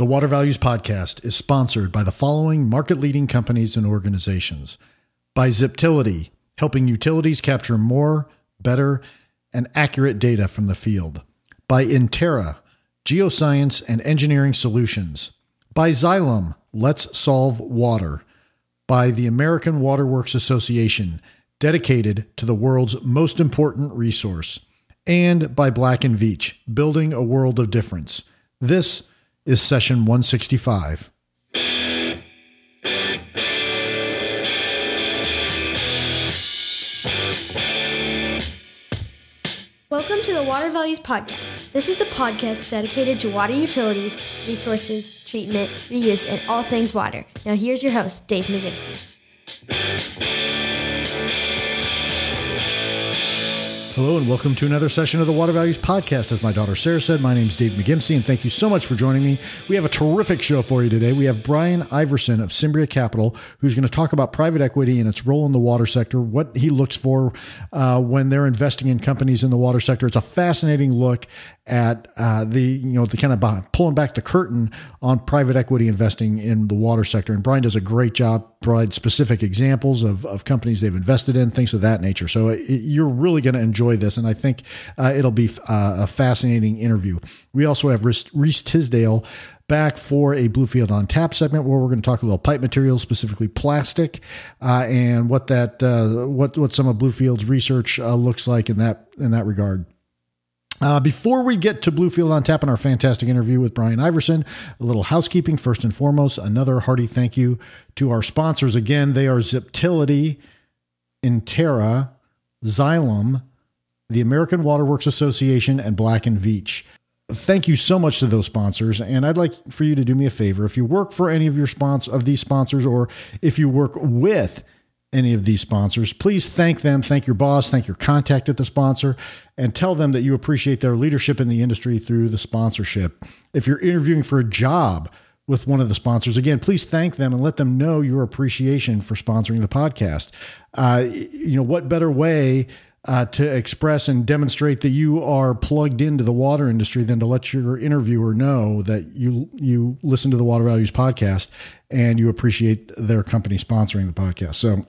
The Water Values Podcast is sponsored by the following market leading companies and organizations. By Ziptility, helping utilities capture more, better, and accurate data from the field, by Intera, geoscience and engineering solutions, by Xylem, Let's Solve Water, by the American Waterworks Association, dedicated to the world's most important resource, and by Black and Veatch, building a world of difference. This is session 165. Welcome to the Water Values Podcast. This is the podcast dedicated to water utilities, resources, treatment, reuse, and all things water. Now, here's your host, Dave McGimsey. Hello and welcome to another session of the Water Values Podcast. As my daughter Sarah said, my name is Dave McGimsey and thank you so much for joining me. We have a terrific show for you today. We have Brian Iverson of Cimbria Capital, who's going to talk about private equity and its role in the water sector, what he looks for uh, when they're investing in companies in the water sector. It's a fascinating look at uh, the you know the kind of pulling back the curtain on private equity investing in the water sector. And Brian does a great job, provide specific examples of, of companies they've invested in, things of that nature. So it, you're really going to enjoy this, and I think uh, it'll be uh, a fascinating interview. We also have Reese Tisdale back for a Bluefield on Tap segment where we're going to talk a little pipe materials, specifically plastic, uh, and what that uh, what what some of Bluefield's research uh, looks like in that in that regard. Uh, before we get to Bluefield on Tap and our fantastic interview with Brian Iverson, a little housekeeping first and foremost. Another hearty thank you to our sponsors. Again, they are Ziptility, Intera, Xylem, the American Waterworks Association, and Black and Veatch. Thank you so much to those sponsors, and I'd like for you to do me a favor. If you work for any of your sponsors of these sponsors, or if you work with any of these sponsors, please thank them, thank your boss, thank your contact at the sponsor, and tell them that you appreciate their leadership in the industry through the sponsorship. If you're interviewing for a job with one of the sponsors, again, please thank them and let them know your appreciation for sponsoring the podcast. Uh, you know, what better way uh, to express and demonstrate that you are plugged into the water industry than to let your interviewer know that you you listen to the Water Values podcast and you appreciate their company sponsoring the podcast. So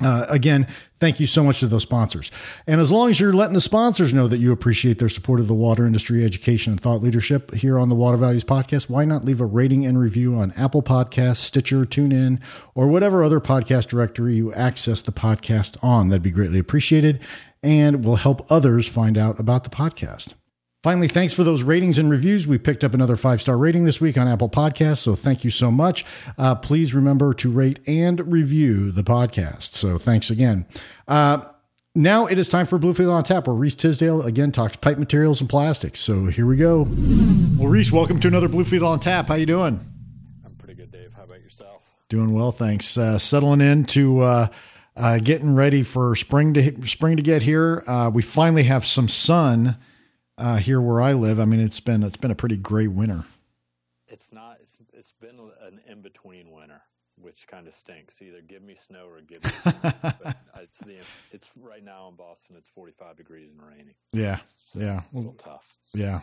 uh, again, thank you so much to those sponsors. And as long as you're letting the sponsors know that you appreciate their support of the water industry, education, and thought leadership here on the Water Values Podcast, why not leave a rating and review on Apple Podcasts, Stitcher, TuneIn, or whatever other podcast directory you access the podcast on? That'd be greatly appreciated and will help others find out about the podcast. Finally, thanks for those ratings and reviews. We picked up another five star rating this week on Apple Podcasts, so thank you so much. Uh, please remember to rate and review the podcast. So thanks again. Uh, now it is time for Bluefield on Tap, where Reese Tisdale again talks pipe materials and plastics. So here we go. Well, Reese, welcome to another Bluefield on Tap. How you doing? I'm pretty good, Dave. How about yourself? Doing well, thanks. Uh, settling into uh, uh, getting ready for spring to spring to get here. Uh, we finally have some sun uh, here where I live. I mean, it's been it's been a pretty gray winter. It's not. It's it's been an in between winter, which kind of stinks. Either give me snow or give me. but it's the it's right now in Boston. It's 45 degrees and raining. Yeah, so yeah, it's a little tough. Yeah.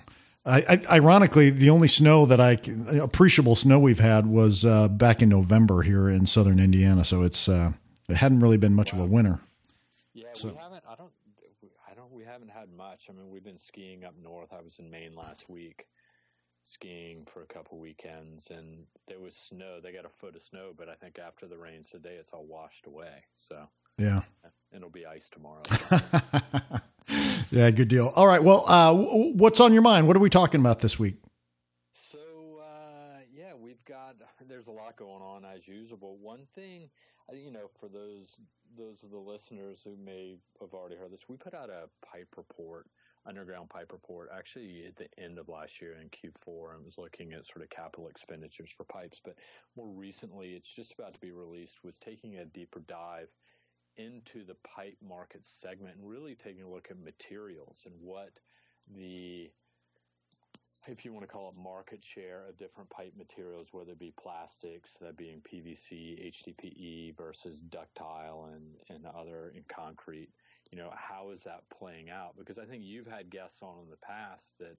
I, I, ironically, the only snow that I appreciable snow we've had was uh, back in November here in southern Indiana. So it's uh, it hadn't really been much wow. of a winter. Yeah, so. we haven't. I don't haven't had much. I mean, we've been skiing up north. I was in Maine last week, skiing for a couple weekends, and there was snow. They got a foot of snow, but I think after the rains today, it's all washed away. So yeah, it'll be ice tomorrow. yeah, good deal. All right. Well, uh, what's on your mind? What are we talking about this week? So uh, yeah, we've got. There's a lot going on as usual. One thing Uh, you know, for those those of the listeners who may have already heard this, we put out a pipe report, underground pipe report, actually at the end of last year in Q4, and was looking at sort of capital expenditures for pipes. But more recently, it's just about to be released, was taking a deeper dive into the pipe market segment and really taking a look at materials and what the if you want to call it market share of different pipe materials, whether it be plastics, that being PVC, HDPE versus ductile and, and other in concrete, you know, how is that playing out? Because I think you've had guests on in the past that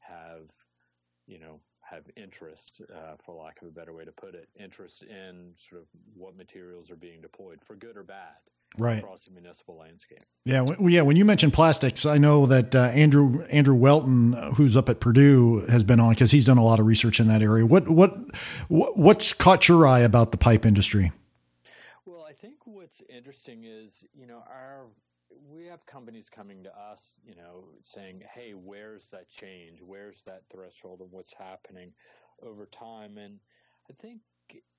have, you know, have interest, uh, for lack of a better way to put it, interest in sort of what materials are being deployed for good or bad right. across the municipal landscape. Yeah, well, yeah. When you mentioned plastics, I know that uh, Andrew Andrew Whelton, uh, who's up at Purdue, has been on because he's done a lot of research in that area. What what what's caught your eye about the pipe industry? Well, I think what's interesting is you know our we have companies coming to us, you know, saying, "Hey, where's that change? Where's that threshold of what's happening over time?" And I think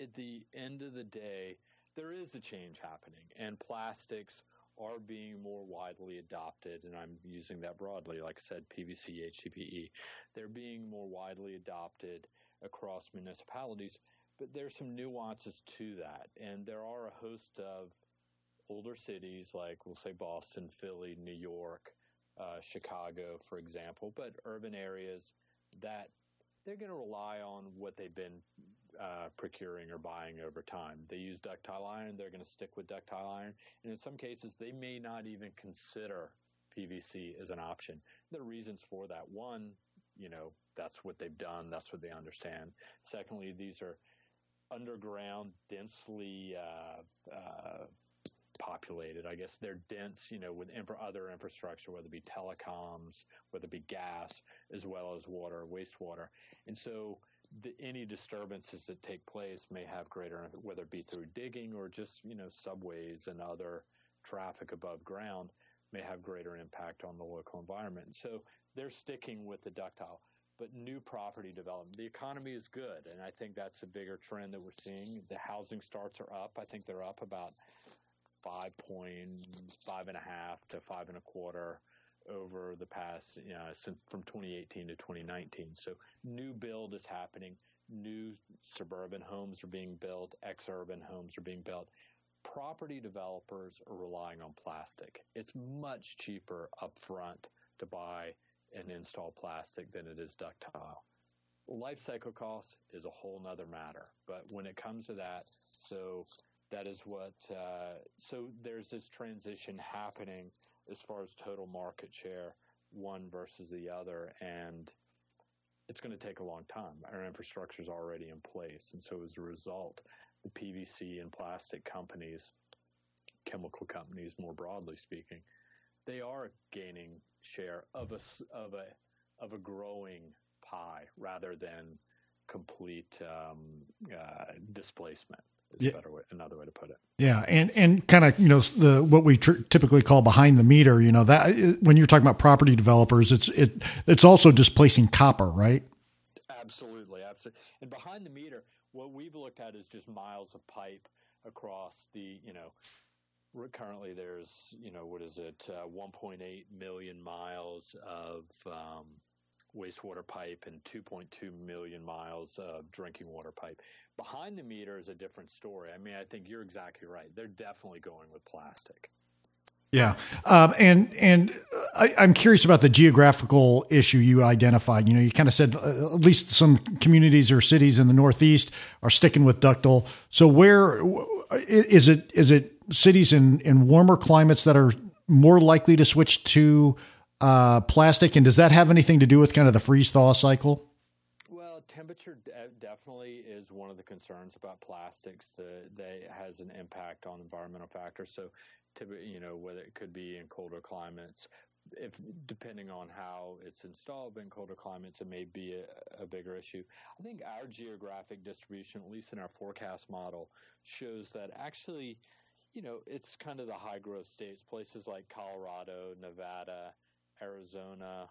at the end of the day, there is a change happening, and plastics are being more widely adopted, and I'm using that broadly, like I said, PVC, HDPE. They're being more widely adopted across municipalities, but there's some nuances to that, and there are a host of older cities like we'll say Boston, Philly, New York, uh, Chicago, for example, but urban areas that they're going to rely on what they've been uh, procuring or buying over time. They use ductile iron, they're going to stick with ductile iron. And in some cases, they may not even consider PVC as an option. There are reasons for that. One, you know, that's what they've done, that's what they understand. Secondly, these are underground, densely uh, uh, populated. I guess they're dense, you know, with infra- other infrastructure, whether it be telecoms, whether it be gas, as well as water, wastewater. And so the, any disturbances that take place may have greater, whether it be through digging or just, you know, subways and other traffic above ground may have greater impact on the local environment. So they're sticking with the ductile. But new property development, the economy is good, and I think that's a bigger trend that we're seeing. The housing starts are up. I think they're up about five point five and a half to five and a quarter over the past, you know, since from 2018 to 2019. So new build is happening. New suburban homes are being built. Ex-urban homes are being built. Property developers are relying on plastic. It's much cheaper upfront to buy and install plastic than it is ductile. Life cycle cost is a whole nother matter. But when it comes to that, so that is what, uh, so there's this transition happening as far as total market share, one versus the other. And it's going to take a long time. Our infrastructure is already in place. And so as a result, the PVC and plastic companies, chemical companies more broadly speaking, they are gaining share of a, of a, of a growing pie rather than complete um, uh, displacement is yeah. better way, another way to put it. Yeah, and and kind of you know the what we tr- typically call behind the meter. You know that when you're talking about property developers, it's it it's also displacing copper, right? Absolutely, absolutely. And behind the meter, what we've looked at is just miles of pipe across the you know. Currently, there's you know what is it, uh, 1.8 million miles of um, wastewater pipe and 2.2 million miles of drinking water pipe. Behind the meter is a different story. I mean, I think you're exactly right. They're definitely going with plastic. Yeah, um, and and I, am curious about the geographical issue you identified. You know, you kind of said uh, at least some communities or cities in the Northeast are sticking with ductile. So where is it? Is it cities in in warmer climates that are more likely to switch to uh, plastic? And does that have anything to do with kind of the freeze thaw cycle? Temperature de- definitely is one of the concerns about plastics. That they has an impact on environmental factors. So, you know, whether it could be in colder climates, if depending on how it's installed in colder climates, it may be a, a, bigger issue. I think our geographic distribution, at least in our forecast model, shows that actually, you know, it's kind of the high growth states, places like Colorado, Nevada, Arizona,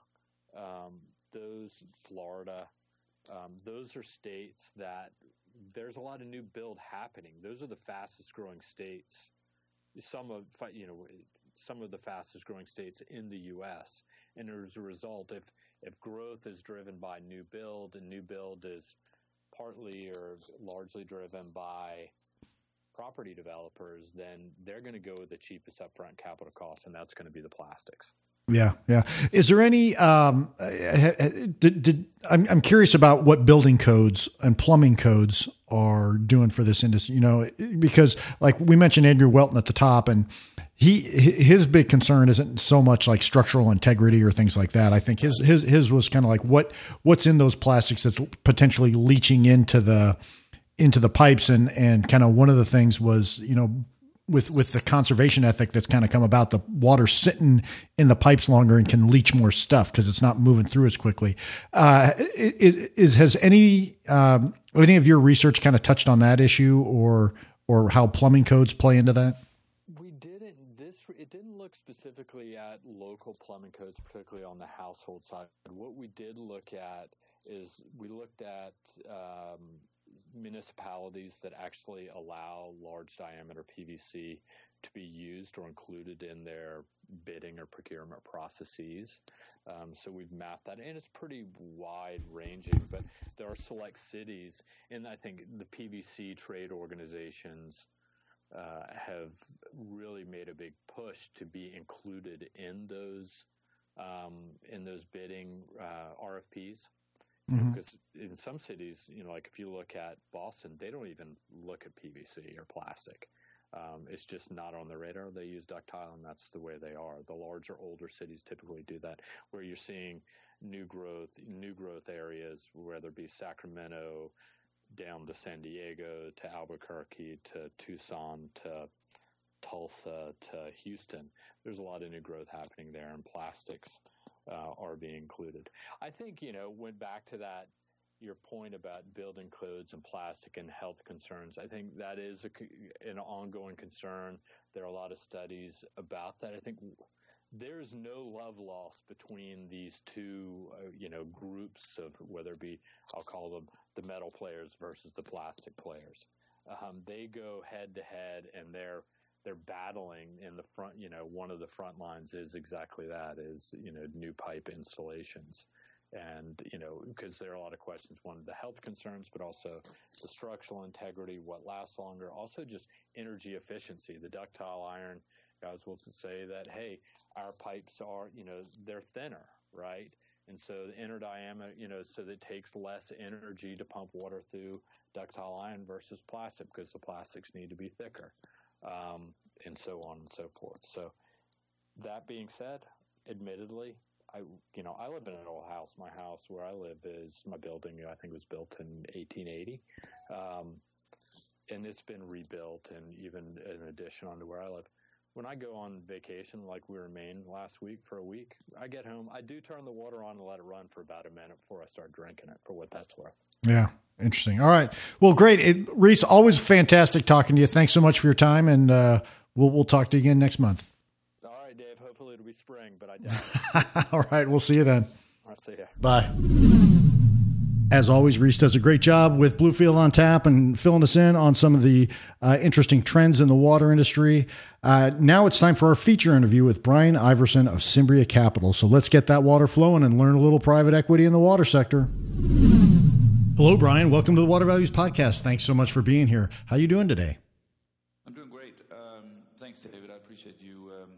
um, those Florida, um, those are states that there's a lot of new build happening. Those are the fastest growing states. Some of you know some of the fastest growing states in the U.S. And as a result, if if growth is driven by new build and new build is partly or largely driven by property developers, then they're going to go with the cheapest upfront capital cost, and that's going to be the plastics. Yeah, yeah. Is there any? Um, did, did I'm I'm curious about what building codes and plumbing codes are doing for this industry. You know, because like we mentioned Andrew Whelton at the top, and he his big concern isn't so much like structural integrity or things like that. I think his his his was kind of like what what's in those plastics that's potentially leaching into the into the pipes and and kind of one of the things was you know with with the conservation ethic that's kind of come about the water sitting in the pipes longer and can leach more stuff because it's not moving through as quickly uh, is, is has any um, any of your research kind of touched on that issue or or how plumbing codes play into that We didn't this it didn't look specifically at local plumbing codes, particularly on the household side. What we did look at is we looked at um, municipalities that actually allow large diameter PVC to be used or included in their bidding or procurement processes. Um, so we've mapped that, and it's pretty wide ranging. But there are select cities, and I think the PVC trade organizations uh, have really made a big push to be included in those um, in those bidding uh, RFPs. Mm-hmm. Because in some cities, you know, like if you look at Boston, they don't even look at PVC or plastic. Um, it's just not on the radar. They use ductile, and that's the way they are. The larger, older cities typically do that. Where you're seeing new growth, new growth areas, whether it be Sacramento, down to San Diego to Albuquerque to Tucson to Tulsa to Houston. There's a lot of new growth happening there, in plastics uh, are being included. I think you know went back to that your point about building codes and plastic and health concerns. I think that is a, an ongoing concern. There are a lot of studies about that. I think there's no love lost between these two, uh, you know, groups of whether it be, I'll call them the metal players versus the plastic players. Um, they go head to head and they're they're battling in the front. You know, one of the front lines is exactly that: is you know new pipe installations, and you know because there are a lot of questions. One, the health concerns, but also the structural integrity, what lasts longer, also just energy efficiency. The ductile iron guys will say that hey, our pipes are you know they're thinner, right? And so the inner diameter, you know, so that it takes less energy to pump water through ductile iron versus plastic because the plastics need to be thicker, um, and so on and so forth. So that being said, admittedly, I you know I live in an old house. My house where I live is my building. I think was built in 1880, um, and it's been rebuilt and even an addition onto where I live when I go on vacation, like we were in Maine last week for a week, I get home, I do turn the water on and let it run for about a minute before I start drinking it for what that's worth. Yeah. Interesting. All right. Well, great. It, Reese, always fantastic talking to you. Thanks so much for your time. And uh, we'll, we'll talk to you again next month. All right, Dave. Hopefully it'll be spring, but I doubt All right. We'll see you then. I'll see you. Bye. As always, Reese does a great job with Bluefield on tap and filling us in on some of the uh, interesting trends in the water industry. Uh, now it's time for our feature interview with Brian Iverson of Cimbria Capital. So let's get that water flowing and learn a little private equity in the water sector. Hello, Brian. Welcome to the Water Values Podcast. Thanks so much for being here. How are you doing today? I'm doing great. Um, thanks, David. I appreciate you um,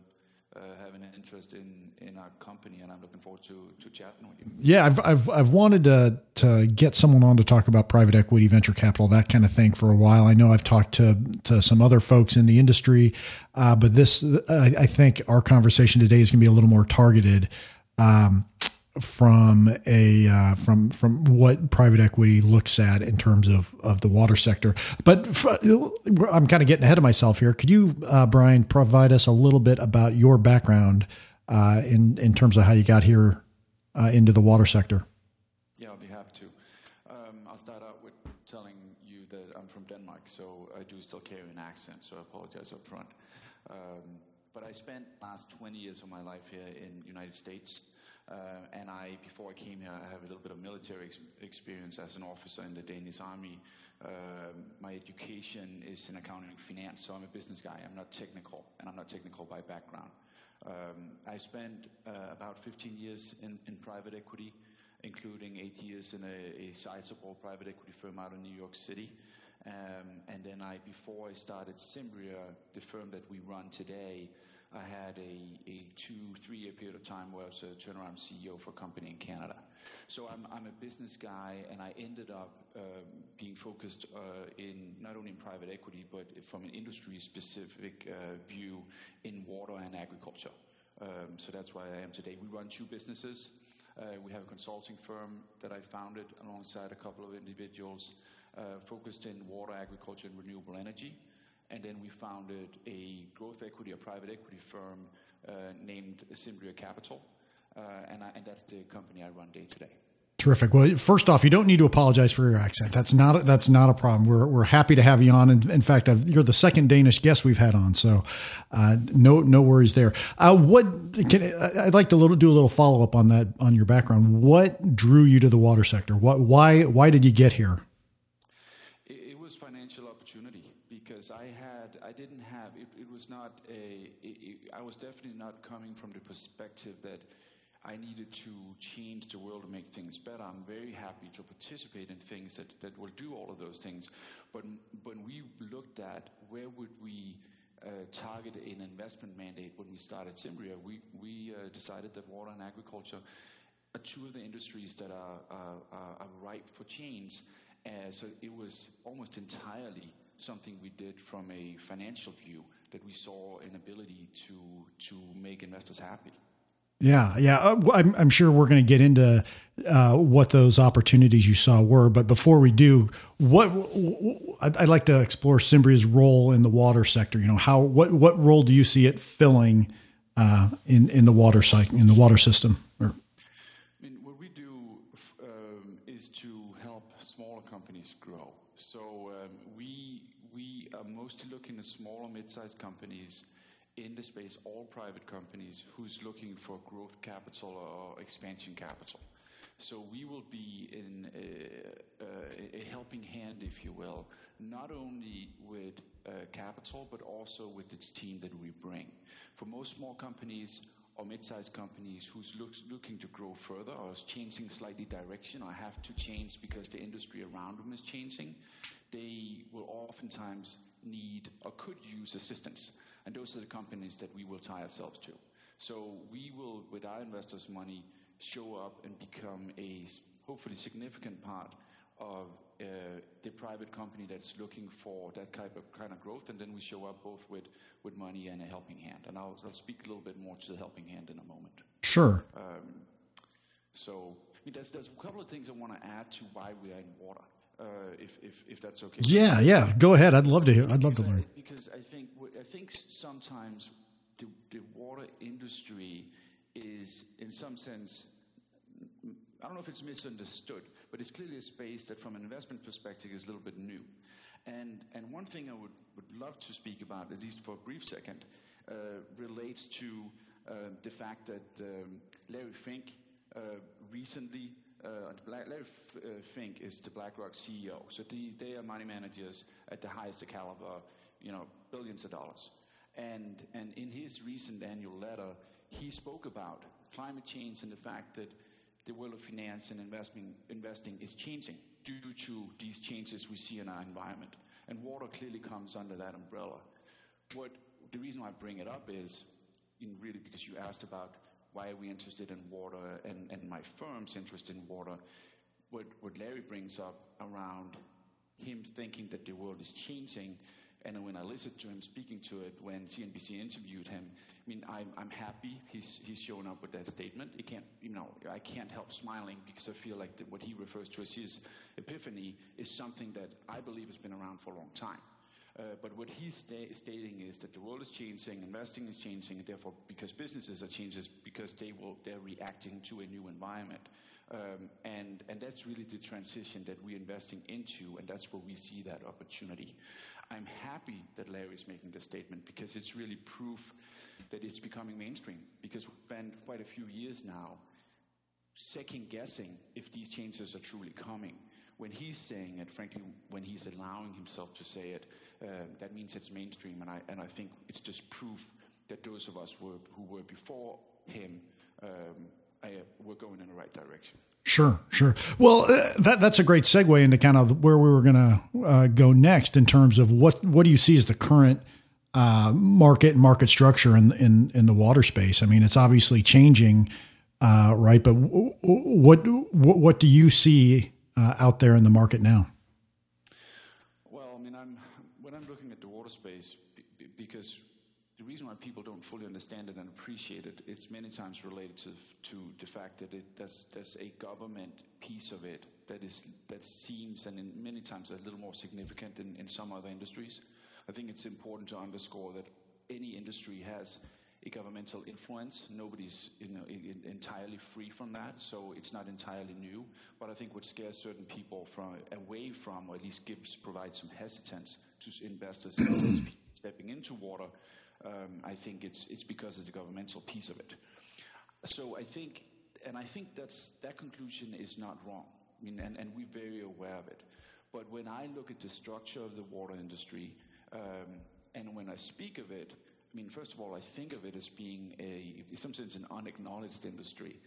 uh, having an interest in in our company, and I'm looking forward to, to chatting with you. Yeah, I've, I've, I've wanted to, to get someone on to talk about private equity, venture capital, that kind of thing for a while. I know I've talked to, to some other folks in the industry, uh, but this, I, I, think our conversation today is going to be a little more targeted. Um, from a uh, from from what private equity looks at in terms of of the water sector. But I'm kind of getting ahead of myself here. Could you, uh, Brian, provide us a little bit about your background uh, in in terms of how you got here uh, into the water sector? Yeah, I'll be happy to. Um, I'll start out with telling you that I'm from Denmark, so I do still carry an accent, so I apologize up front. Um, but I spent last 20 years of my life here in United States. Uh, and I, before I came here, I have a little bit of military ex- experience as an officer in the Danish Army. Uh, my education is in accounting and finance, so I'm a business guy. I'm not technical, and I'm not technical by background. Um, I spent uh, about 15 years in, in private equity, including eight years in a, a sizable private equity firm out in New York City. Um, and then I, before I started Cimbria, the firm that we run today, I had a, a two, three year period of time where I was a turnaround CEO for a company in Canada. So I'm, I'm a business guy, and I ended up um, being focused uh, in not only in private equity, but from an industry-specific uh, view in water and agriculture. Um, so that's why I am today. We run two businesses. Uh, we have a consulting firm that I founded alongside a couple of individuals uh, focused in water, agriculture, and renewable energy. And then we founded a growth equity, a private equity firm uh, named Cimbria Capital. Uh, and, I, and that's the company I run day to day. Terrific. Well, first off, you don't need to apologize for your accent. That's not a, that's not a problem. We're we're happy to have you on. In, in fact, I've, you're the second Danish guest we've had on, so uh, no no worries there. Uh, what can, I'd like to little, do a little follow up on that on your background. What drew you to the water sector? What why why did you get here? It, it was financial opportunity because I had I didn't have it, it was not a it, I was definitely not coming from the perspective that I needed to change the world to make things better. I'm very happy to participate in things that, that will do all of those things. But when we looked at where would we uh, target an investment mandate when we started Cimbria, we, we uh, decided that water and agriculture are two of the industries that are, uh, are ripe for change. so it was almost entirely something we did from a financial view that we saw an ability to to make investors happy. Yeah, yeah. Uh, I'm, I'm sure we're going to get into uh, what those opportunities you saw were, but before we do, what I'd like to explore Cimbria's role in the water sector. You know, how what what role do you see it filling uh, in in the water cycle in the water system? Or, I mean, what we do um, is to help smaller companies grow. So um, we we are mostly looking at small or mid-sized companies in the space, all private companies who's looking for growth capital or expansion capital. So we will be in a, a, a helping hand, if you will, not only with uh, capital, but also with the team that we bring. For most small companies or mid-sized companies who's looks, looking to grow further or is changing slightly direction or have to change because the industry around them is changing, they will oftentimes need or could use assistance. And those are the companies that we will tie ourselves to. So we will, with our investors' money, show up and become a hopefully significant part of uh, the private company that's looking for that type of kind of growth, and then we show up both with, with money and a helping hand. And I'll, I'll speak a little bit more to the helping hand in a moment. Sure. Um, so I mean, there's, there's a couple of things I want to add to why we are in water uh, if, if, if that's okay. Yeah, yeah. Go ahead. I'd love to hear. I'd love to learn. Because I think I think sometimes the, the water industry is, in some sense, I don't know if it's misunderstood, but it's clearly a space that, from an investment perspective, is a little bit new. And and one thing I would, would love to speak about, at least for a brief second, uh, relates to uh, the fact that um, Larry Fink uh, recently Larry uh, Fink is the BlackRock CEO. So the, they are money managers at the highest caliber, you know, billions of dollars. And, and in his recent annual letter, he spoke about climate change and the fact that the world of finance and investing, investing is changing due to these changes we see in our environment. And water clearly comes under that umbrella. What the reason why I bring it up is, in really because you asked about why are we interested in water and, and my firm's interest in water, what, what Larry brings up around him thinking that the world is changing. And when I listened to him speaking to it, when CNBC interviewed him, I mean, I'm, I'm happy he's, he's shown up with that statement. It can't, you know, I can't help smiling because I feel like what he refers to as his epiphany is something that I believe has been around for a long time. Uh, but what he's sta- stating is that the world is changing, investing is changing, and therefore, because businesses are changing, because they will, they're reacting to a new environment. Um, and, and that's really the transition that we're investing into, and that's where we see that opportunity. I'm happy that Larry is making this statement because it's really proof that it's becoming mainstream. Because we've spent quite a few years now second guessing if these changes are truly coming. When he's saying it, frankly, when he's allowing himself to say it, uh, that means it's mainstream. And I, and I think it's just proof that those of us were, who were before him um, were going in the right direction. Sure, sure. Well, uh, that that's a great segue into kind of where we were going to uh, go next in terms of what what do you see as the current uh, market market structure in in in the water space? I mean, it's obviously changing uh, right? But w- what, what what do you see uh, out there in the market now? Well, I mean, I'm when I'm looking at the water space because the reason why people don't fully understand it and appreciate it, it's many times related to to the fact that it there's there's a government piece of it that is that seems and in many times a little more significant in, in some other industries. I think it's important to underscore that any industry has governmental influence. Nobody's you know, entirely free from that, so it's not entirely new. But I think what scares certain people from away from, or at least gives provides some hesitance to investors stepping into water. Um, I think it's it's because of the governmental piece of it. So I think, and I think that's that conclusion is not wrong. I mean, and, and we're very aware of it. But when I look at the structure of the water industry, um, and when I speak of it, I mean, first of all, I think of it as being a, in some sense, an unacknowledged industry,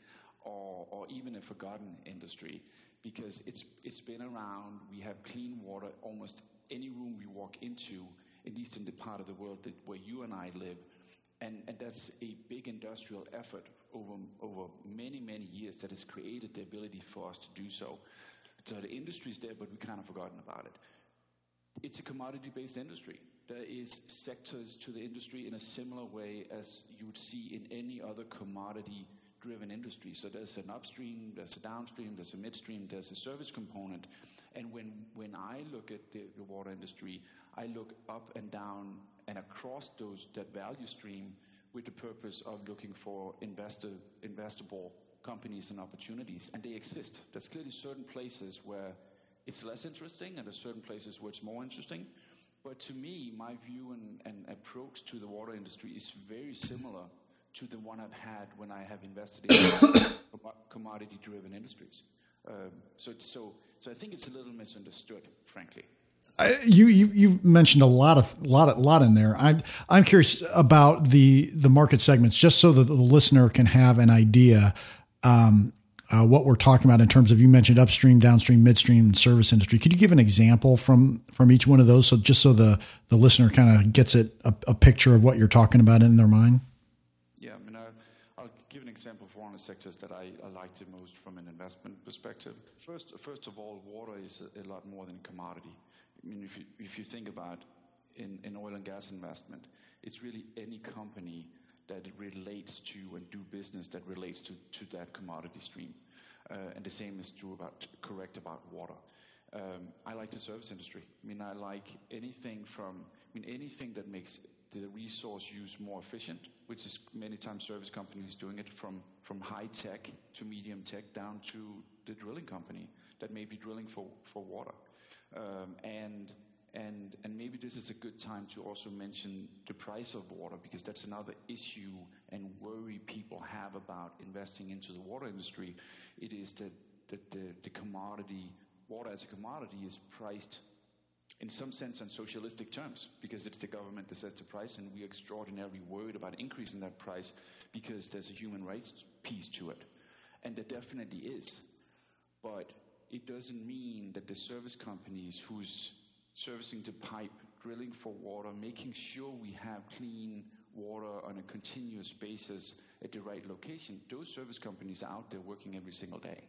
or, or even a forgotten industry, because it's it's been around. We have clean water almost any room we walk into, at least in the part of the world that, where you and I live, and, and that's a big industrial effort over over many many years that has created the ability for us to do so. So the industry's there, but we've kind of forgotten about it. It's a commodity-based industry there is sectors to the industry in a similar way as you would see in any other commodity driven industry. So there's an upstream, there's a downstream, there's a midstream, there's a service component. And when, when I look at the, the water industry, I look up and down and across those that value stream with the purpose of looking for investor, investable companies and opportunities. And they exist. There's clearly certain places where it's less interesting and there's certain places where it's more interesting. But to me, my view and, and approach to the water industry is very similar to the one I've had when I have invested in commodity driven industries. Um, so, so, so I think it's a little misunderstood, frankly. Uh, you, you you've mentioned a lot of lot of, lot in there. I'm I'm curious about the the market segments, just so that the listener can have an idea. Um, uh, what we're talking about in terms of you mentioned upstream, downstream, midstream, service industry. Could you give an example from from each one of those, so just so the the listener kind of gets it a, a, picture of what you're talking about in their mind? Yeah, I mean, I'll, I'll give an example for one of the sectors that I, I liked the most from an investment perspective. First, first of all, water is a, a lot more than a commodity. I mean, if you if you think about in, in oil and gas investment, it's really any company that relates to and do business that relates to, to that commodity stream. Uh, and the same is true about correct about water. Um, I like the service industry. I mean, I like anything from, I mean, anything that makes the resource use more efficient, which is many times service companies doing it from, from high tech to medium tech down to the drilling company that may be drilling for, for water. Um, and and, and maybe this is a good time to also mention the price of water because that's another issue and worry people have about investing into the water industry. It is that, that the, the commodity, water as a commodity is priced in some sense on socialistic terms because it's the government that sets the price and we're extraordinarily worried about increasing that price because there's a human rights piece to it. And there definitely is. But it doesn't mean that the service companies whose servicing the pipe, drilling for water, making sure we have clean water on a continuous basis at the right location. Those service companies are out there working every single day.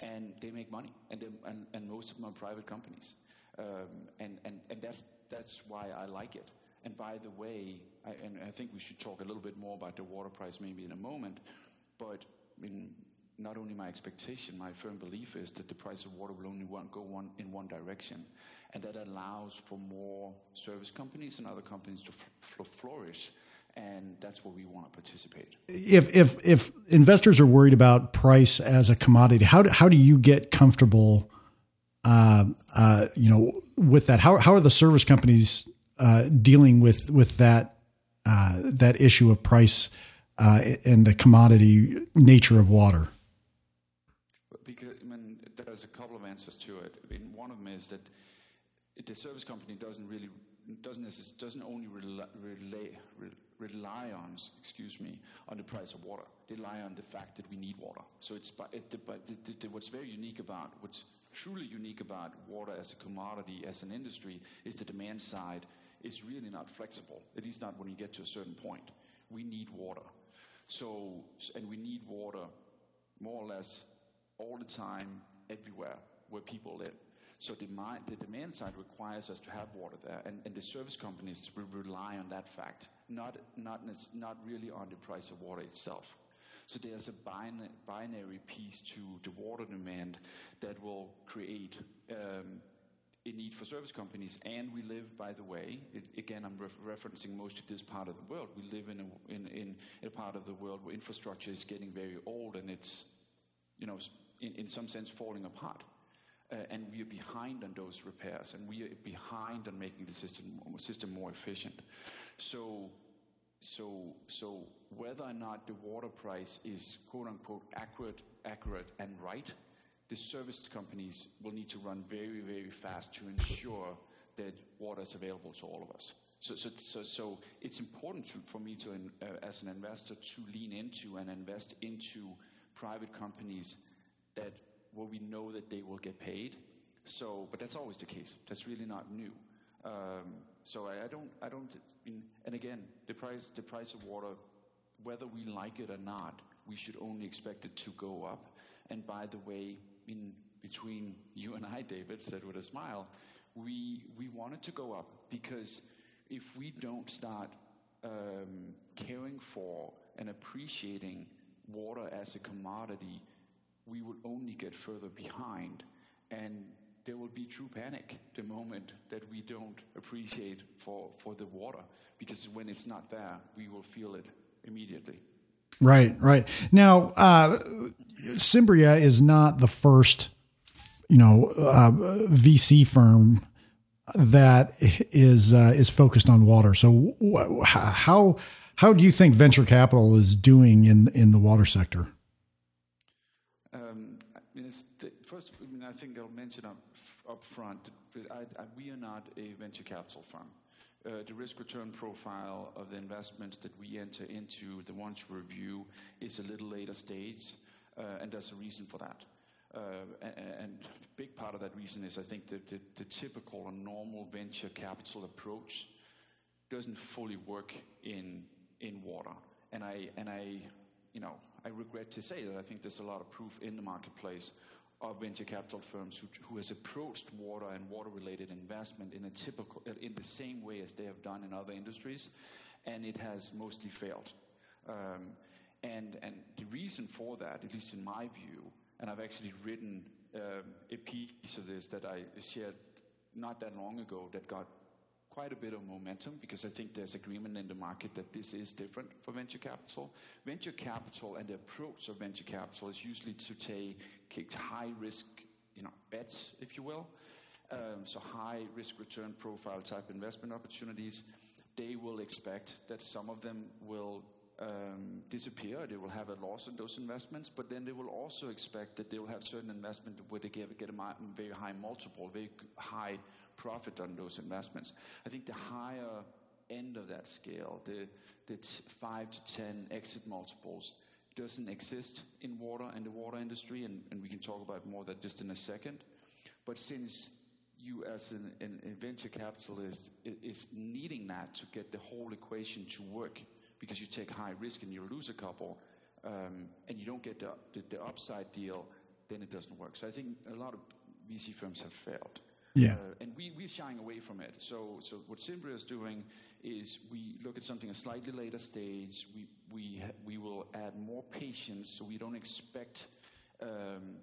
And they make money, and, and, and most of them are private companies. Um, and, and, and that's, that's why I like it. And by the way, I, and I think we should talk a little bit more about the water price maybe in a moment, but I mean, not only my expectation, my firm belief is that the price of water will only one, go one in one direction and that allows for more service companies and other companies to flourish and that's where we want to participate. If if if investors are worried about price as a commodity, how do, how do you get comfortable, uh, uh, you know, with that? How how are the service companies uh, dealing with with that uh, that issue of price uh, and the commodity nature of water? Because I mean, there's a couple of answers to it. One of them is that the service company doesn't really doesn't doesn't only rely, rely on excuse me on the price of water. They rely on the fact that we need water. So it's it, the, the, what's very unique about what's truly unique about water as a commodity as an industry is the demand side is really not flexible. At least not when you get to a certain point. We need water. So and we need water more or less all the time, everywhere where people live. So demand, the demand side requires us to have water there, and, and the service companies rely on that fact, not, not, not really on the price of water itself. So there's a binary piece to the water demand that will create um, a need for service companies. And we live, by the way, it, again, I'm referencing most of this part of the world. We live in a, in, in a part of the world where infrastructure is getting very old and it's, you know, in, in some sense falling apart. Uh, and we are behind on those repairs, and we are behind on making the system system more efficient. So, so, so whether or not the water price is quote unquote accurate, accurate and right, the service companies will need to run very, very fast to ensure that water is available to all of us. So, so, so, so it's important to, for me to, uh, as an investor, to lean into and invest into private companies that where we know that they will get paid. So, but that's always the case. That's really not new. Um, so I, I, don't, I don't, and again, the price, the price of water, whether we like it or not, we should only expect it to go up. And by the way, in between you and I, David said with a smile, we we want it to go up because if we don't start um, caring for and appreciating water as a commodity we will only get further behind and there will be true panic the moment that we don't appreciate for, for the water because when it's not there, we will feel it immediately. Right, right. Now, uh, Cimbria is not the first, you know, uh, VC firm that is uh, is focused on water. So, how how do you think venture capital is doing in in the water sector? Mention up, up front, I, I, we are not a venture capital firm. Uh, the risk return profile of the investments that we enter into, the ones we review, is a little later stage, uh, and there's a reason for that. Uh, and, a big part of that reason is I think that the, the typical and normal venture capital approach doesn't fully work in in water. And I and I, you know, I regret to say that I think there's a lot of proof in the marketplace of venture capital firms who, who has approached water and water-related investment in a typical, in the same way as they have done in other industries, and it has mostly failed. Um, and and the reason for that, at least in my view, and I've actually written um, a piece of this that I shared not that long ago that got quite a bit of momentum because I think there's agreement in the market that this is different for venture capital. Venture capital and the approach of venture capital is usually to take high risk, you know, bets, if you will. Um, so high risk return profile type investment opportunities. They will expect that some of them will um, disappear. They will have a loss in those investments, but then they will also expect that they will have certain investment where they get, get a very high multiple, very high profit on those investments. I think the higher end of that scale, the, the t- five to 10 exit multiples, doesn't exist in water and the water industry, and, and we can talk about more that just in a second. But since you as an, an, a venture capitalist is needing that to get the whole equation to work because you take high risk and you lose a couple um, and you don't get the, the, the, upside deal, then it doesn't work. So I think a lot of VC firms have failed. Yeah. Uh, and we, we're shying away from it. So, so what Cimbria is doing is we look at something a slightly later stage. We, we, we will add more patience so we don't expect um,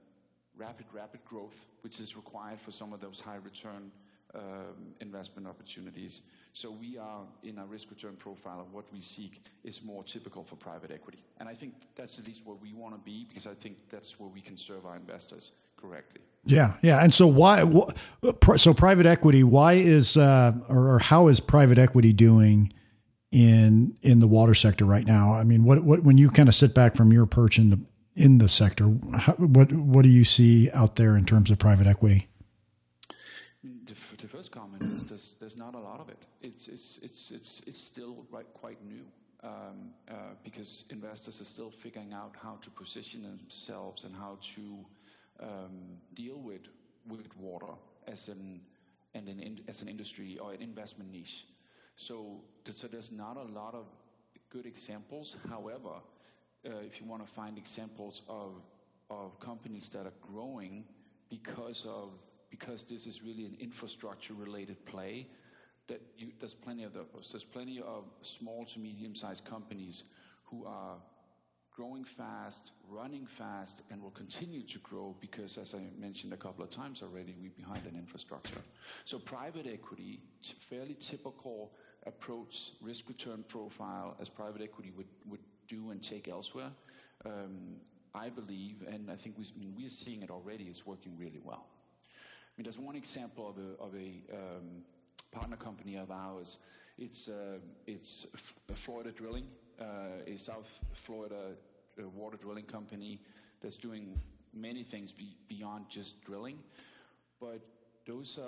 rapid, rapid growth, which is required for some of those high return um, investment opportunities. So we are in our risk return profile of what we seek is more typical for private equity. And I think that's at least where we want to be because I think that's where we can serve our investors correctly. Yeah, yeah. And so why? So private equity. Why is uh, or, how is private equity doing in in the water sector right now? I mean, what what when you kind of sit back from your perch in the in the sector, how, what what do you see out there in terms of private equity? The, the first comment is there's, there's not a lot of it. It's it's it's it's it's still right, quite new. Um, uh, because investors are still figuring out how to position themselves and how to um, deal with with water as an and an in, as an industry or an investment niche. So, so there's not a lot of good examples. However, uh, if you want to find examples of of companies that are growing because of because this is really an infrastructure related play that you, there's plenty of those. There's plenty of small to medium sized companies who are growing fast, running fast, and will continue to grow because, as I mentioned a couple of times already, we're behind in infrastructure. So private equity, fairly typical approach, risk return profile as private equity would, would do and take elsewhere. Um, I believe, and I think we, I mean, we're seeing it already, is working really well. I mean, there's one example of a, of a um, partner company of ours. It's, uh, it's Florida Drilling, uh, a South Florida water drilling company that's doing many things be, beyond just drilling. But those,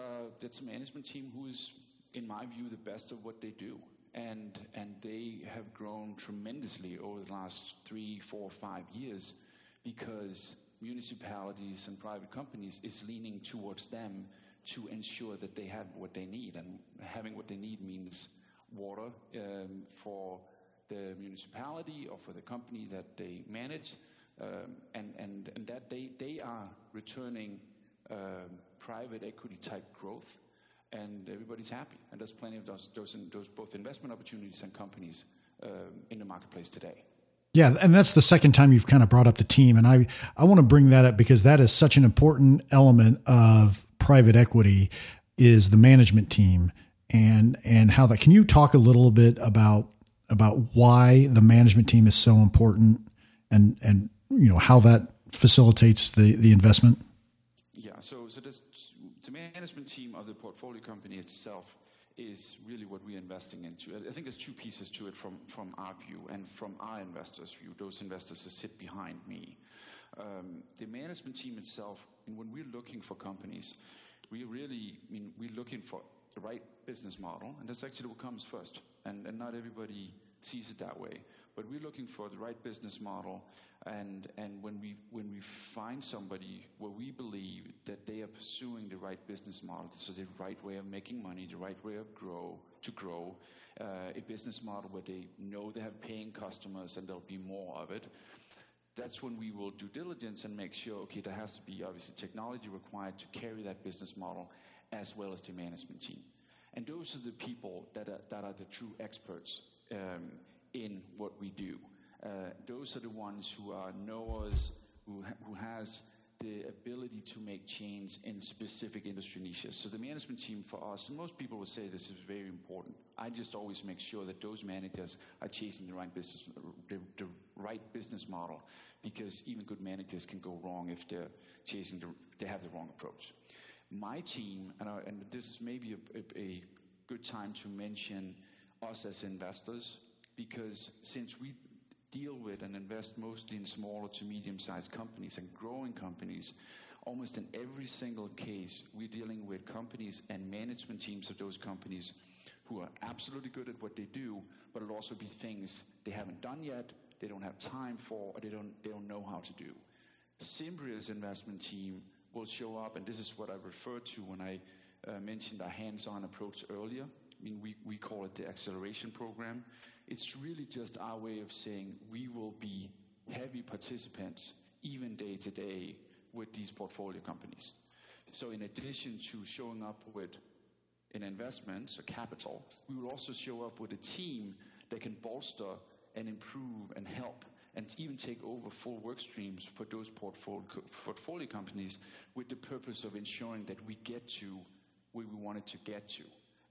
that's a management team who is, in my view, the best of what they do. And, and they have grown tremendously over the last three, four, five years because municipalities and private companies is leaning towards them to ensure that they have what they need. And having what they need means water um, for the municipality or for the company that they manage, um, and, and, and that they, they are returning um, private equity type growth, and everybody's happy. And there's plenty of those, those, those both investment opportunities and companies um, in the marketplace today. Yeah, and that's the second time you've kind of brought up the team, and I I want to bring that up because that is such an important element of private equity is the management team and and how that. Can you talk a little bit about about why the management team is so important and and you know how that facilitates the the investment? Yeah, so so this, the management team of the portfolio company itself is really what we're investing into. I think there's two pieces to it from, from our view and from our investors' view, those investors that sit behind me. Um, the management team itself, and when we're looking for companies, we really, I mean, we're looking for the right business model, and that's actually what comes first. And, and not everybody sees it that way. But we're looking for the right business model, and and when we when we find somebody where we believe that they are pursuing the right business model, so the right way of making money, the right way of grow to grow, uh, a business model where they know they have paying customers and there'll be more of it. That's when we will do diligence and make sure, okay, there has to be obviously technology required to carry that business model as well as the management team. And those are the people that are, that are the true experts um, in what we do. Uh, those are the ones who are knowers, who, ha- who has the ability to make change in specific industry niches. So the management team for us, and most people would say this is very important. I just always make sure that those managers are chasing the right business, the, the right business model, because even good managers can go wrong if they're chasing the, they have the wrong approach. My team, and, and this is maybe a, a, a good time to mention us as investors because since we deal with and invest mostly in smaller to medium sized companies and growing companies, almost in every single case, we're dealing with companies and management teams of those companies who are absolutely good at what they do, but it'll also be things they haven't done yet, they don't have time for, or they don't, they don't know how to do. Cimbria's investment team will show up, and this is what I referred to when I uh, mentioned our hands-on approach earlier. I mean, we, we call it the acceleration program. It's really just our way of saying we will be heavy participants, even day to day, with these portfolio companies. So in addition to showing up with an investment, so capital, we will also show up with a team that can bolster and improve and help and even take over full work streams for those portfolio, portfolio companies with the purpose of ensuring that we get to where we wanted to get to.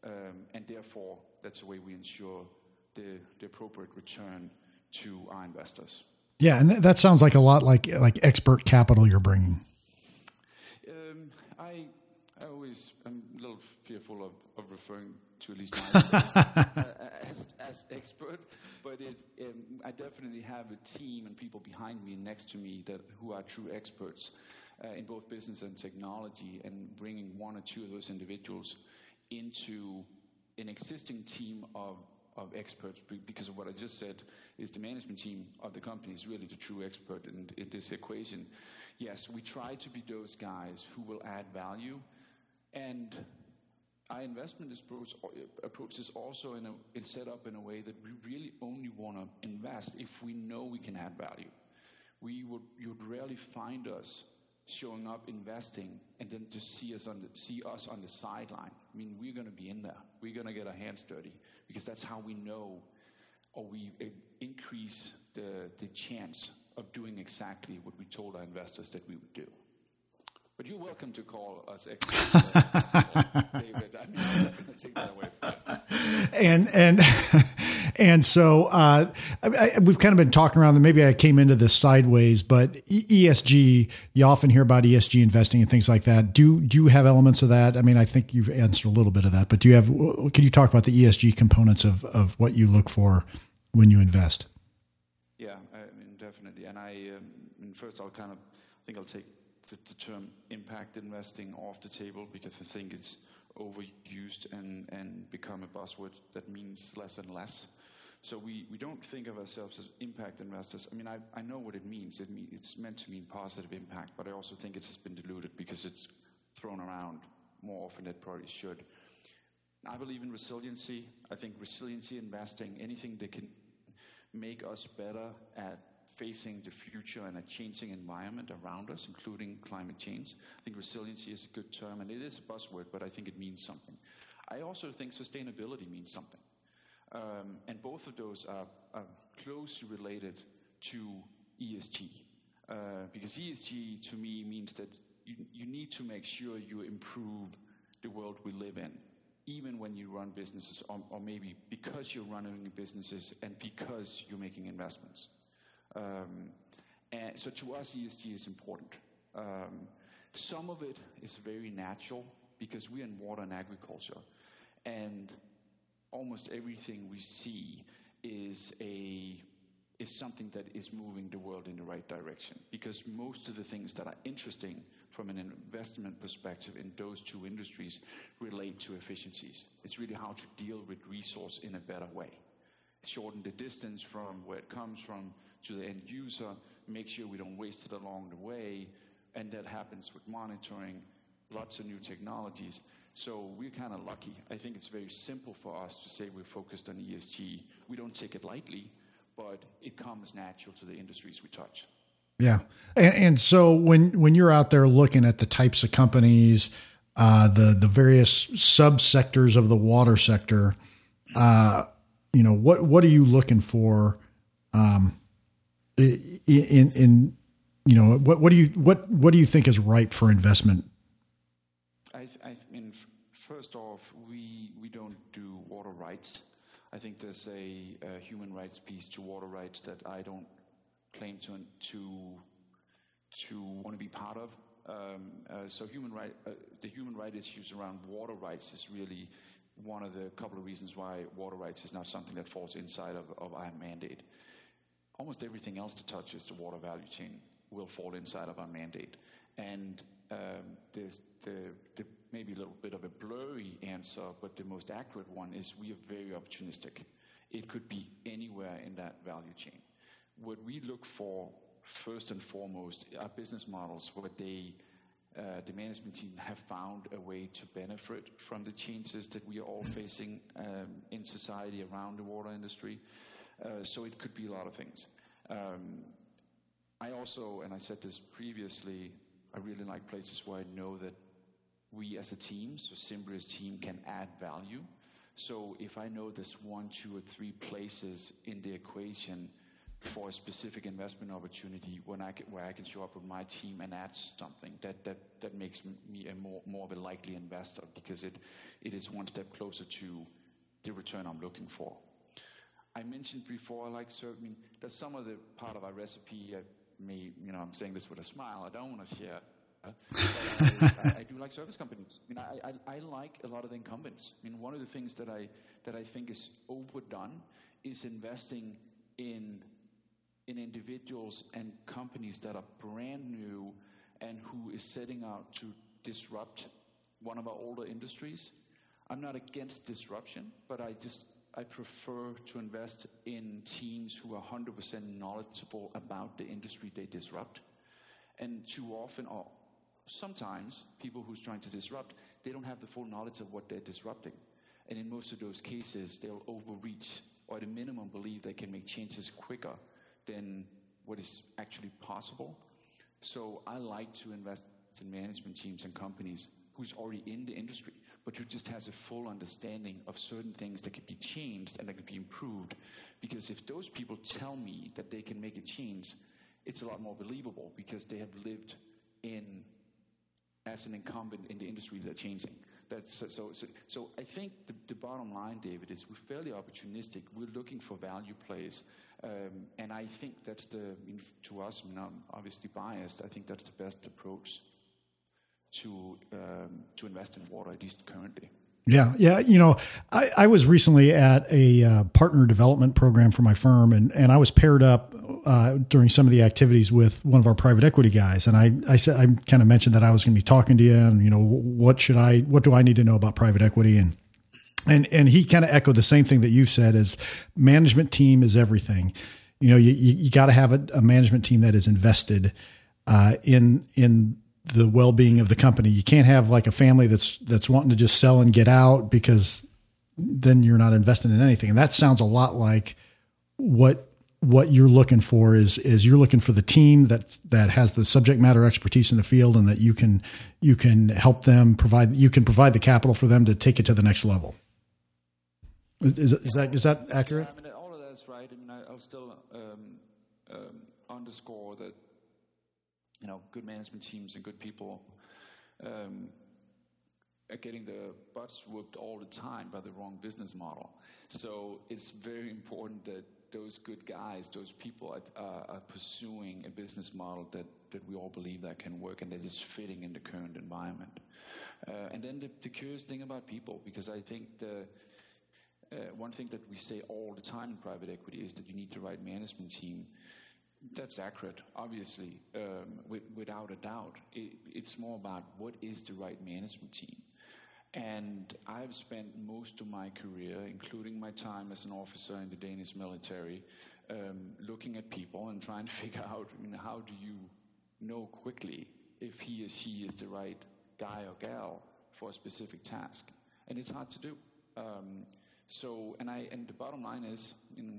Um, and therefore, that's the way we ensure the, the appropriate return to our investors. Yeah, and that sounds like a lot like like expert capital you're bringing. Um, I I always am a little fearful of, of referring to at least myself as, as expert, but it, um, I definitely have a team and people behind me, and next to me, that who are true experts uh, in both business and technology, and bringing one or two of those individuals into an existing team of, of experts because of what I just said is the management team of the company is really the true expert in, in this equation. Yes, we try to be those guys who will add value and our investment approach, is also in a, it's set up in a way that we really only want to invest if we know we can add value. we would you'd rarely find us showing up investing and then to see us on the, see us on the sideline. I mean, we're going to be in there. We're going to get our hands dirty because that's how we know or we uh, increase the the chance of doing exactly what we told our investors that we would do. But you're welcome to call us experts, David. I'm not going to take that away from you. and and and so uh, I, I, we've kind of been talking around. Maybe I came into this sideways, but ESG. You often hear about ESG investing and things like that. Do do you have elements of that? I mean, I think you've answered a little bit of that, but do you have? Can you talk about the ESG components of of what you look for when you invest? Yeah, I mean, definitely. And I, um, first, I'll kind of I think I'll take the, the, term impact investing off the table because I think it's overused and, and become a buzzword that means less and less. So we, we don't think of ourselves as impact investors. I mean, I, I know what it means. It mean, it's meant to mean positive impact, but I also think it has been diluted because it's thrown around more often than it probably should. I believe in resiliency. I think resiliency investing, anything that can make us better at facing the future and a changing environment around us, including climate change. I think resiliency is a good term, and it is a buzzword, but I think it means something. I also think sustainability means something. Um, and both of those are, are closely related to ESG. Uh, because ESG to me means that you, you need to make sure you improve the world we live in, even when you run businesses, or, or maybe because you're running businesses and because you're making investments. Um, and so to us, ESG is important. Um, some of it is very natural because we're in water and agriculture, and almost everything we see is a is something that is moving the world in the right direction. Because most of the things that are interesting from an investment perspective in those two industries relate to efficiencies. It's really how to deal with resource in a better way. Shorten the distance from where it comes from to the end user, make sure we don't waste it along the way, and that happens with monitoring, lots of new technologies. So we're kind of lucky. I think it's very simple for us to say we're focused on ESG. We don't take it lightly, but it comes natural to the industries we touch. Yeah, and, and so when when you're out there looking at the types of companies, uh, the the various subsectors of the water sector, uh, you know what what are you looking for? Um, in in you know what what do you what what do you think is ripe for investment? I, I mean, first off, we we don't do water rights. I think there's a, a human rights piece to water rights that I don't claim to to to want to be part of. Um, uh, so human right, uh, the human right issues around water rights is really one of the couple of reasons why water rights is not something that falls inside of, of our mandate almost everything else that touches the water value chain will fall inside of our mandate. And um, there's the, the maybe a little bit of a blurry answer, but the most accurate one is we are very opportunistic. It could be anywhere in that value chain. What we look for first and foremost are business models where they uh, the management team have found a way to benefit from the changes that we are all facing um, in society around the water industry. Uh, so it could be a lot of things. Um, I also, and I said this previously, I really like places where I know that we as a team, so Cimbria's team, can add value. So if I know there's one, two, or three places in the equation for a specific investment opportunity when I can, where I can show up with my team and add something, that, that, that makes me a more, more of a likely investor because it, it is one step closer to the return I'm looking for. I mentioned before, I like, mean, there's some of the part of our recipe, I may, you know, I'm saying this with a smile, I don't want to share. Uh, I, I, I, do like service companies. I mean, I, I, I like a lot of the incumbents. I mean, one of the things that I, that I think is overdone is investing in, in individuals and companies that are brand new and who is setting out to disrupt one of our older industries. I'm not against disruption, but I just I prefer to invest in teams who are 100% knowledgeable about the industry they disrupt. And too often, or sometimes, people who's trying to disrupt, they don't have the full knowledge of what they're disrupting. And in most of those cases, they'll overreach or at a minimum believe they can make changes quicker than what is actually possible. So I like to invest in management teams and companies who's already in the industry, but who just has a full understanding of certain things that can be changed and that can be improved. Because if those people tell me that they can make a change, it's a lot more believable because they have lived in as an incumbent in the industry that's changing. That's so. So, so I think the, the bottom line, David, is we're fairly opportunistic. We're looking for value plays, um, and I think that's the to us. I mean, I'm obviously biased. I think that's the best approach to um, to invest in water, at least currently. Yeah, yeah. You know, I, I was recently at a uh, partner development program for my firm, and, and I was paired up uh, during some of the activities with one of our private equity guys. And I, I said, I kind of mentioned that I was going to be talking to you, and you know, what should I, what do I need to know about private equity? And and and he kind of echoed the same thing that you said: is management team is everything. You know, you you, you got to have a, a, management team that is invested uh, in in the well-being of the company. You can't have like a family that's that's wanting to just sell and get out because then you're not investing in anything. And that sounds a lot like what what you're looking for is is you're looking for the team that that has the subject matter expertise in the field and that you can you can help them provide you can provide the capital for them to take it to the next level. Is, is that is that accurate? Yeah, I mean, all of that's right. I mean, I, will still um, um, underscore that you know, good management teams and good people um, are getting the butts whooped all the time by the wrong business model. So it's very important that those good guys, those people are, uh, are pursuing a business model that, that we all believe that can work and that is fitting in the current environment. Uh, and then the, the, curious thing about people, because I think the uh, one thing that we say all the time in private equity is that you need the right management team that's accurate, obviously, um, with, without a doubt. It, it's more about what is the right management team. And I've spent most of my career, including my time as an officer in the Danish military, um, looking at people and trying to figure out I mean, how do you know quickly if he or she is the right guy or gal for a specific task. And it's hard to do. Um, so, and I, and the bottom line is, you know,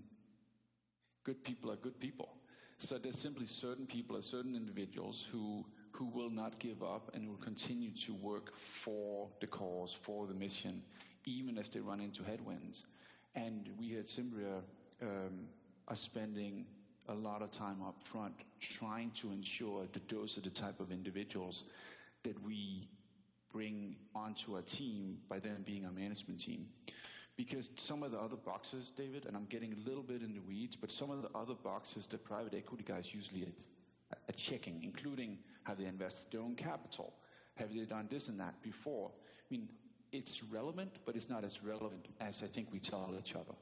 good people are good people. So there's simply certain people or certain individuals who who will not give up and will continue to work for the cause, for the mission, even if they run into headwinds. And we at Cimbria um, are spending a lot of time up front trying to ensure that those are the type of individuals that we bring onto our team by them being our management team because some of the other boxes, David, and I'm getting a little bit in the weeds, but some of the other boxes that private equity guys usually are, checking, including have they invested their own capital? Have they done this and that before? I mean, it's relevant, but it's not as relevant as I think we tell each other.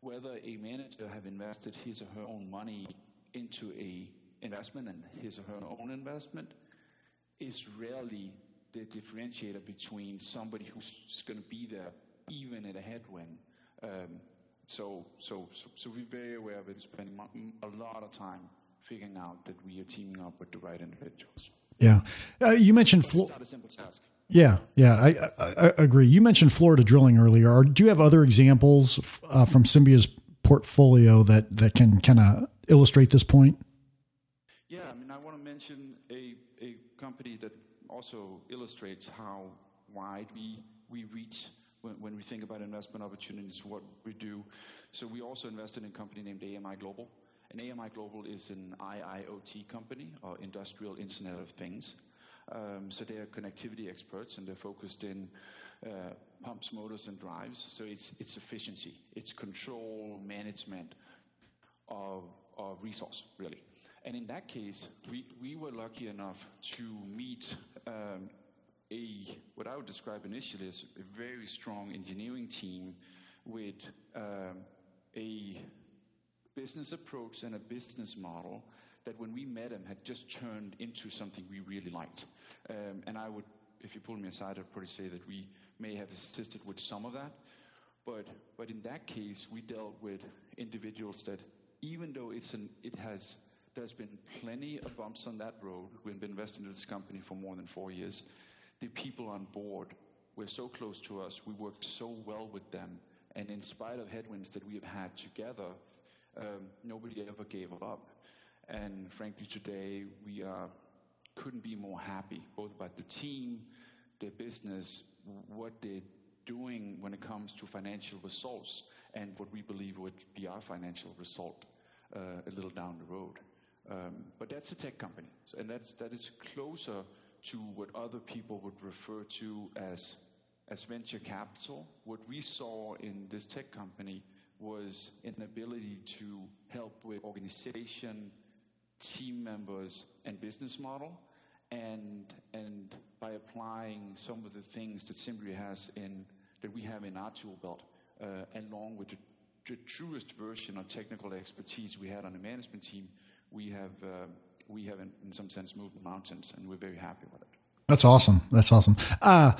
Whether a manager have invested his or her own money into a investment and his or her own investment is rarely the differentiator between somebody who's going to be there even in a headwind. Um, so, so, so, so we're very aware of it, spending a lot of time figuring out that we are teaming up with the right individuals. Yeah. Uh, you mentioned Florida. not a simple task. Yeah, yeah, I, I, I, agree. You mentioned Florida drilling earlier. Or do you have other examples uh, from Cimbria's portfolio that, that can kind of illustrate this point? Yeah, I mean, I want to mention a, a company that also illustrates how wide we, we reach when, when we think about investment opportunities, what we do. So we also invested in a company named AMI Global. And AMI Global is an IIoT company, or Industrial Internet of Things. Um, so they are connectivity experts, and they're focused in uh, pumps, motors, and drives. So it's it's efficiency, it's control, management of, of resource, really. And in that case, we, we were lucky enough to meet um, a what I would describe initially as a very strong engineering team with um, a business approach and a business model that when we met them had just turned into something we really liked. Um, and I would, if you pull me aside, I'd probably say that we may have assisted with some of that. But, but in that case, we dealt with individuals that, even though it's an, it has, there's been plenty of bumps on that road. We've been investing in this company for more than four years the people on board were so close to us. We worked so well with them. And in spite of headwinds that we have had together, um, nobody ever gave up. And frankly, today we are, couldn't be more happy, both about the team, their business, what they're doing when it comes to financial results, and what we believe would be our financial result uh, a little down the road. Um, but that's a tech company, and that's that is closer to what other people would refer to as as venture capital. What we saw in this tech company was an ability to help with organization, team members, and business model. And, and by applying some of the things that Cimbria has in, that we have in our tool belt, uh, along with the, the, truest version of technical expertise we had on the management team, we have, uh, we have in, in, some sense moved mountains and we're very happy with it. That's awesome. That's awesome. Uh,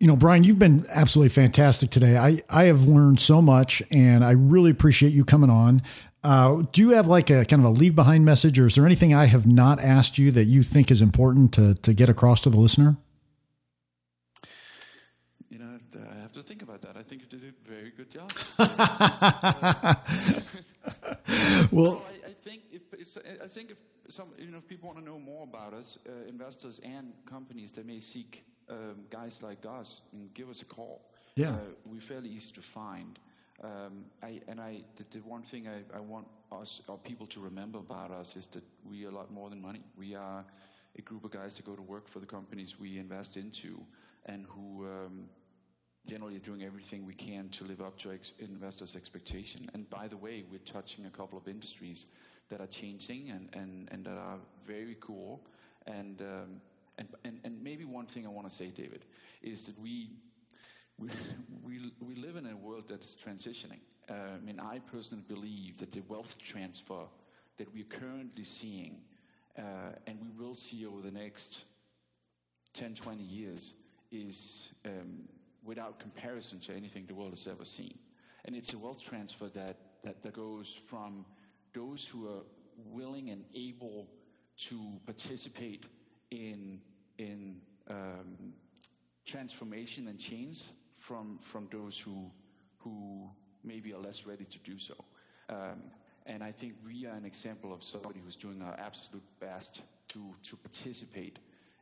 you know, Brian, you've been absolutely fantastic today. I, I have learned so much and I really appreciate you coming on. Uh, do you have like a kind of a leave behind message or is there anything I have not asked you that you think is important to, to get across to the listener? You know, I have to think about that. I think you did a very good job. well, I, I, think if, I think if some, you know, if people want to know more about us, uh, investors and companies that may seek um, guys like us, and give us a call. Yeah, uh, we're fairly easy to find. Um, I, and I, the, the one thing I, I, want us, or people to remember about us is that we are a lot more than money. We are a group of guys that go to work for the companies we invest into and who um, generally are doing everything we can to live up to ex- investors' expectation. And by the way, we're touching a couple of industries that are changing and, and, and that are very cool. And, um, and, and, and maybe one thing I want to say, David, is that we, we, we, we live in a world that's transitioning. Uh, I mean, I personally believe that the wealth transfer that we're currently seeing uh, and we will see over the next 10, 20 years is um, without comparison to anything the world has ever seen. And it's a wealth transfer that, that, that goes from those who are willing and able to participate in in um, transformation and change from from those who who maybe are less ready to do so. Um, and I think we are an example of somebody who's doing our absolute best to to participate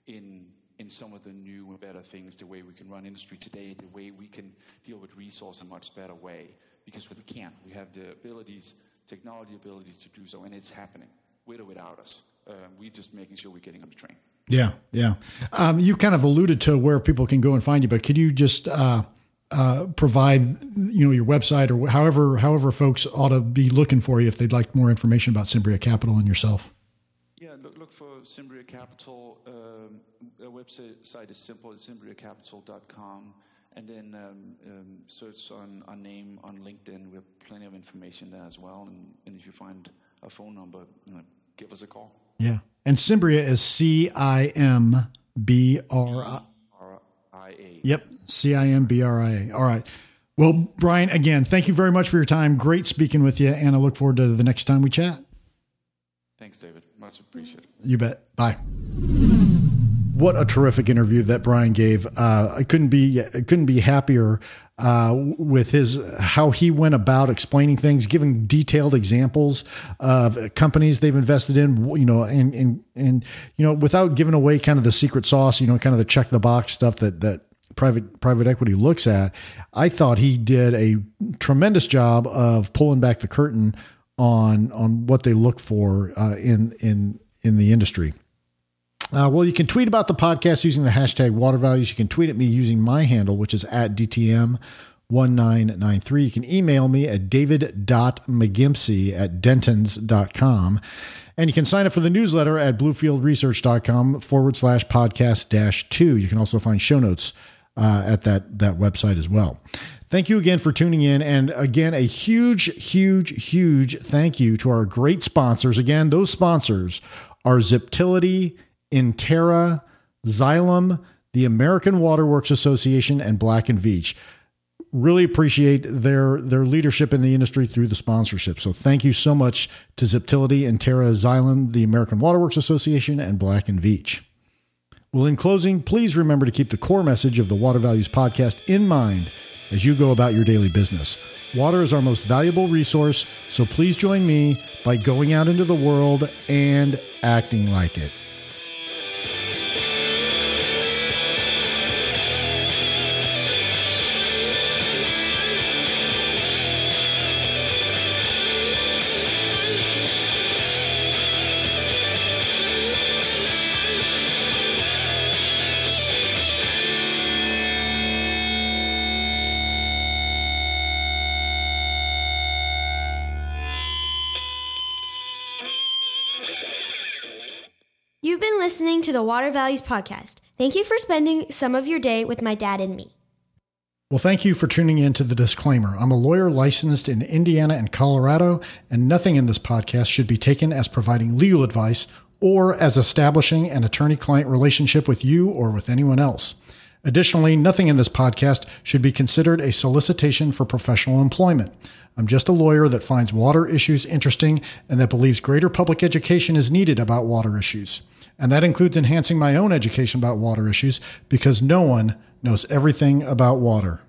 in in some of the new and better things, the way we can run industry today, the way we can deal with resource in a much better way. Because we can, we have the abilities technology ability to do so, and it's happening with or without us. Uh, we're just making sure we're getting on the train. Yeah, yeah. Um, you kind of alluded to where people can go and find you, but could you just uh, uh, provide, you know, your website or however however folks ought to be looking for you if they'd like more information about Cimbria Capital and yourself? Yeah, look, look for Cimbria Capital. Um, our website is simple. It's cimbriacapital.com and then um, um, search on our name on LinkedIn. We have plenty of information there as well. And, and if you find a phone number, you know, give us a call. Yeah. And Cimbria is C I M B R I A. Yep. C I M B R I A. All right. Well, Brian, again, thank you very much for your time. Great speaking with you. And I look forward to the next time we chat. Thanks, David. Much appreciated. You bet. Bye what a terrific interview that Brian gave. Uh, I couldn't be couldn't be happier uh, with his how he went about explaining things, giving detailed examples of companies they've invested in. You know, and and and you know, without giving away kind of the secret sauce. You know, kind of the check the box stuff that that private private equity looks at. I thought he did a tremendous job of pulling back the curtain on on what they look for uh, in in in the industry. Uh, well, you can tweet about the podcast using the hashtag water values. You can tweet at me using my handle, which is at DTM1993. You can email me at david.mcgimpsey at dentons.com. And you can sign up for the newsletter at bluefieldresearch.com forward slash podcast dash two. You can also find show notes uh, at that, that website as well. Thank you again for tuning in. And again, a huge, huge, huge thank you to our great sponsors. Again, those sponsors are Ziptility Intera, Xylem, the American Waterworks Association, and Black and Veatch. Really appreciate their their leadership in the industry through the sponsorship. So thank you so much to Ziptility, Intera, Xylem, the American Waterworks Association, and Black and Veatch. Well, in closing, please remember to keep the core message of the Water Values podcast in mind as you go about your daily business. Water is our most valuable resource, so please join me by going out into the world and acting like it. The Water Values Podcast. Thank you for spending some of your day with my dad and me. Well, thank you for tuning in to the disclaimer. I'm a lawyer licensed in Indiana and Colorado, and nothing in this podcast should be taken as providing legal advice or as establishing an attorney client relationship with you or with anyone else. Additionally, nothing in this podcast should be considered a solicitation for professional employment. I'm just a lawyer that finds water issues interesting and that believes greater public education is needed about water issues. And that includes enhancing my own education about water issues because no one knows everything about water.